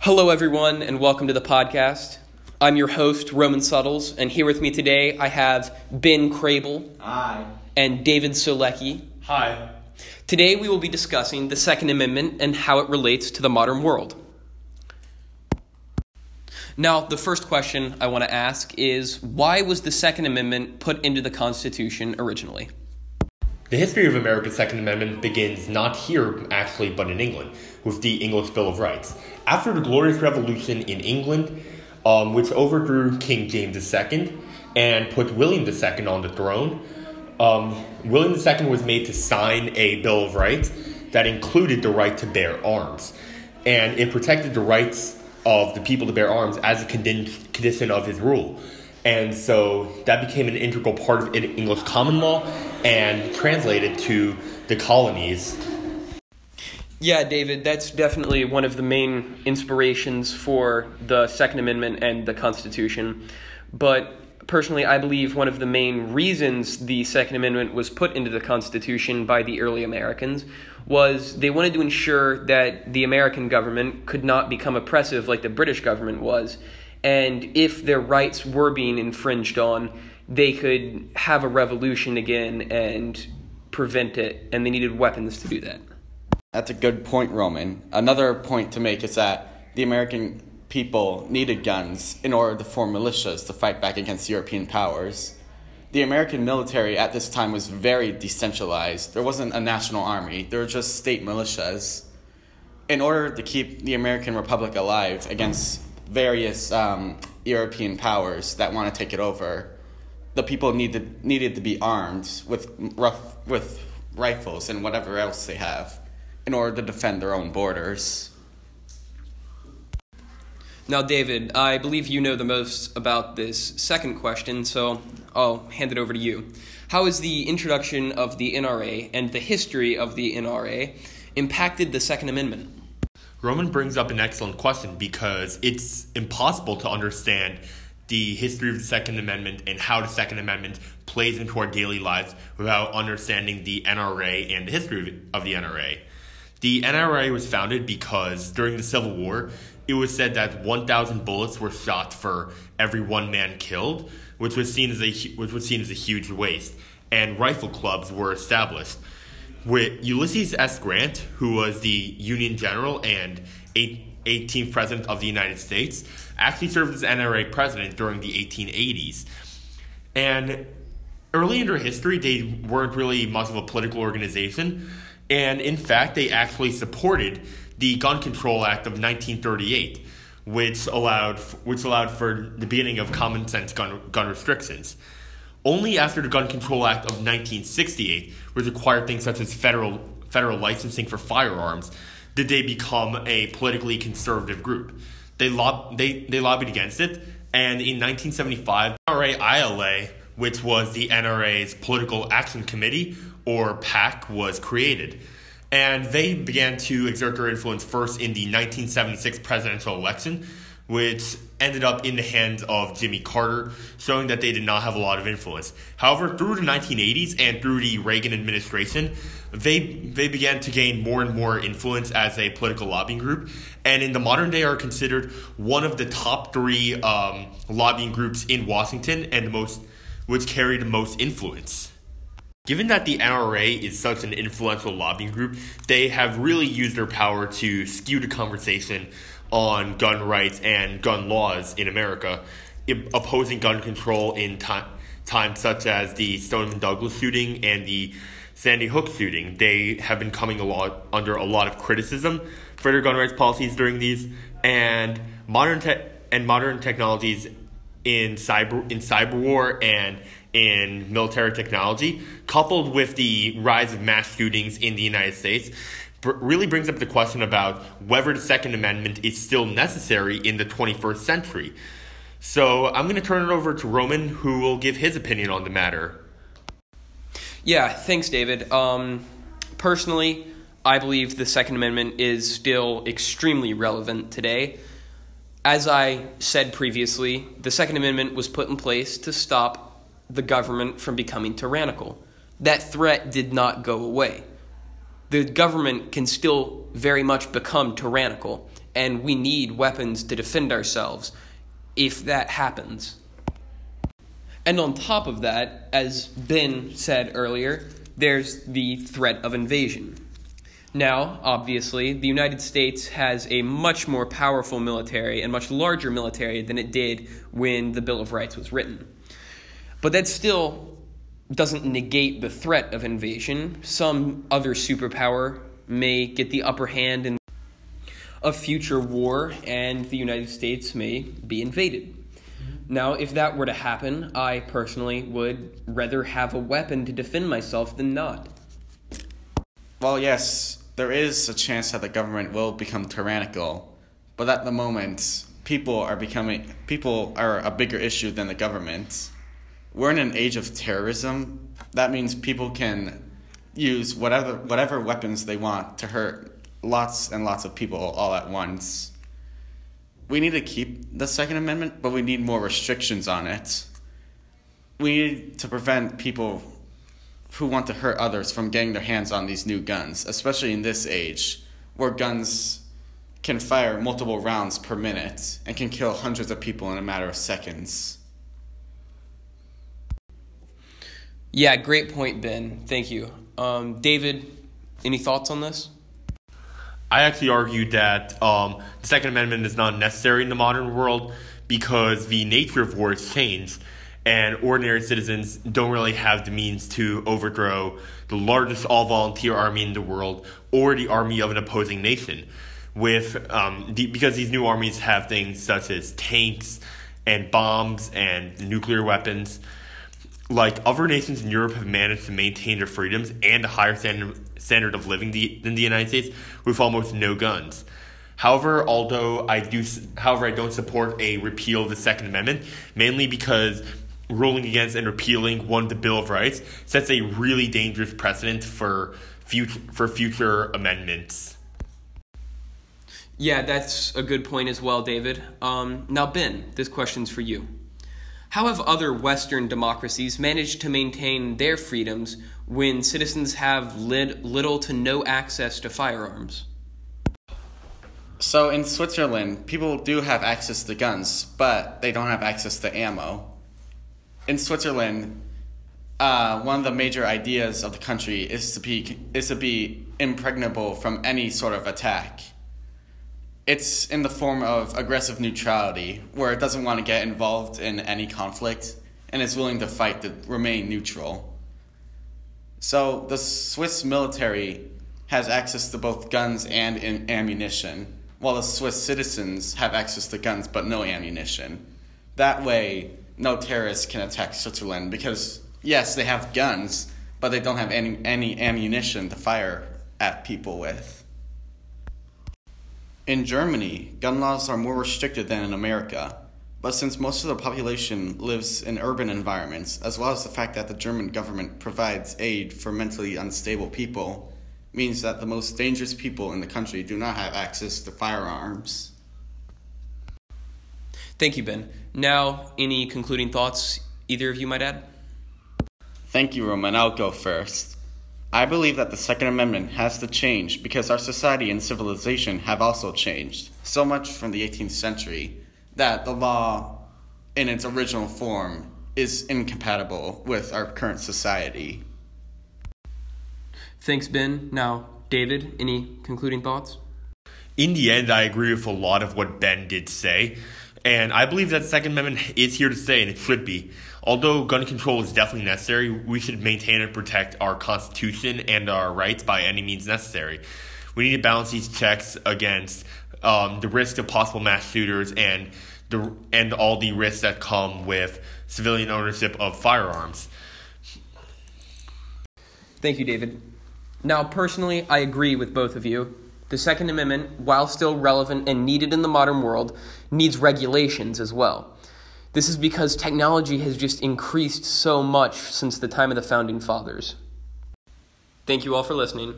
Hello, everyone, and welcome to the podcast. I'm your host, Roman Suttles, and here with me today I have Ben Crable Hi. and David Solecki. Hi. Today we will be discussing the Second Amendment and how it relates to the modern world. Now, the first question I want to ask is why was the Second Amendment put into the Constitution originally? The history of America's Second Amendment begins not here, actually, but in England, with the English Bill of Rights. After the Glorious Revolution in England, um, which overthrew King James II and put William II on the throne, um, William II was made to sign a Bill of Rights that included the right to bear arms. And it protected the rights of the people to bear arms as a condition of his rule. And so that became an integral part of English common law and translated to the colonies. Yeah, David, that's definitely one of the main inspirations for the Second Amendment and the Constitution. But personally, I believe one of the main reasons the Second Amendment was put into the Constitution by the early Americans was they wanted to ensure that the American government could not become oppressive like the British government was. And if their rights were being infringed on, they could have a revolution again and prevent it, and they needed weapons to do that. That's a good point, Roman. Another point to make is that the American people needed guns in order to form militias to fight back against European powers. The American military at this time was very decentralized. There wasn't a national army, there were just state militias. In order to keep the American Republic alive against various um, European powers that want to take it over, the people needed, needed to be armed with, rough, with rifles and whatever else they have in order to defend their own borders. Now, David, I believe you know the most about this second question, so I'll hand it over to you. How has the introduction of the NRA and the history of the NRA impacted the Second Amendment? Roman brings up an excellent question because it's impossible to understand the history of the Second Amendment and how the Second Amendment plays into our daily lives without understanding the NRA and the history of the NRA. The NRA was founded because during the Civil War, it was said that 1,000 bullets were shot for every one man killed, which was seen as a which was seen as a huge waste, and rifle clubs were established. With Ulysses S. Grant, who was the Union General and 18th President of the United States, actually served as NRA president during the 1880s. And early in their history, they weren't really much of a political organization. And in fact, they actually supported the Gun Control Act of 1938, which allowed which allowed for the beginning of common sense gun, gun restrictions. Only after the Gun Control Act of 1968, which required things such as federal federal licensing for firearms, did they become a politically conservative group. They lob- they they lobbied against it, and in 1975, NRA ILA, which was the NRA's Political Action Committee or PAC, was created. And they began to exert their influence first in the 1976 presidential election, which ended up in the hands of Jimmy Carter, showing that they did not have a lot of influence. However, through the 1980s and through the Reagan administration, they they began to gain more and more influence as a political lobbying group, and in the modern day are considered one of the top three um, lobbying groups in Washington and the most which carry the most influence. Given that the NRA is such an influential lobbying group, they have really used their power to skew the conversation on gun rights and gun laws in America, opposing gun control in time, times such as the Stoneman Douglas shooting and the Sandy Hook shooting. They have been coming a lot under a lot of criticism for their gun rights policies during these, and modern te- and modern technologies in cyber in cyber war and in military technology, coupled with the rise of mass shootings in the United States, really brings up the question about whether the Second Amendment is still necessary in the 21st century. So I'm going to turn it over to Roman, who will give his opinion on the matter. Yeah, thanks, David. Um, personally, I believe the Second Amendment is still extremely relevant today. As I said previously, the Second Amendment was put in place to stop the government from becoming tyrannical. That threat did not go away. The government can still very much become tyrannical, and we need weapons to defend ourselves if that happens. And on top of that, as Ben said earlier, there's the threat of invasion. Now, obviously, the United States has a much more powerful military and much larger military than it did when the Bill of Rights was written. But that still doesn't negate the threat of invasion. Some other superpower may get the upper hand in a future war, and the United States may be invaded. Now, if that were to happen, I personally would rather have a weapon to defend myself than not. Well, yes, there is a chance that the government will become tyrannical, but at the moment, people are becoming people are a bigger issue than the government. We're in an age of terrorism. That means people can use whatever whatever weapons they want to hurt lots and lots of people all at once. We need to keep the Second Amendment, but we need more restrictions on it. We need to prevent people who want to hurt others from getting their hands on these new guns, especially in this age where guns can fire multiple rounds per minute and can kill hundreds of people in a matter of seconds. Yeah, great point, Ben. Thank you. Um, David, any thoughts on this? I actually argued that um, the Second Amendment is not necessary in the modern world because the nature of war has changed, and ordinary citizens don't really have the means to overthrow the largest all volunteer army in the world or the army of an opposing nation. With um, the, because these new armies have things such as tanks and bombs and nuclear weapons like other nations in Europe have managed to maintain their freedoms and a higher standard, standard of living the, than the United States with almost no guns. However, although I do, however, I don't support a repeal of the Second Amendment, mainly because ruling against and repealing one of the Bill of Rights sets a really dangerous precedent for future for future amendments. Yeah, that's a good point as well, David. Um, now, Ben, this question's for you. How have other Western democracies managed to maintain their freedoms when citizens have little to no access to firearms? So in Switzerland, people do have access to guns, but they don't have access to ammo. In Switzerland, uh, one of the major ideas of the country is to be is to be impregnable from any sort of attack it's in the form of aggressive neutrality, where it doesn't want to get involved in any conflict and is willing to fight to remain neutral. So the Swiss military has access to both guns and ammunition, while the Swiss citizens have access to guns but no ammunition. That way, no terrorists can attack Switzerland because, yes, they have guns, but they don't have any, any ammunition to fire at people with. In Germany, gun laws are more restricted than in America, but since most of the population lives in urban environments, as well as the fact that the German government provides aid for mentally unstable people, means that the most dangerous people in the country do not have access to firearms. Thank you, Ben. Now, any concluding thoughts either of you might add? Thank you, Roman. I'll go first. I believe that the Second Amendment has to change because our society and civilization have also changed so much from the 18th century that the law in its original form is incompatible with our current society. Thanks, Ben. Now, David, any concluding thoughts? In the end, I agree with a lot of what Ben did say. And I believe that Second Amendment is here to stay, and it should be. Although gun control is definitely necessary, we should maintain and protect our Constitution and our rights by any means necessary. We need to balance these checks against um, the risk of possible mass shooters and the and all the risks that come with civilian ownership of firearms. Thank you, David. Now, personally, I agree with both of you. The Second Amendment, while still relevant and needed in the modern world, needs regulations as well. This is because technology has just increased so much since the time of the founding fathers. Thank you all for listening.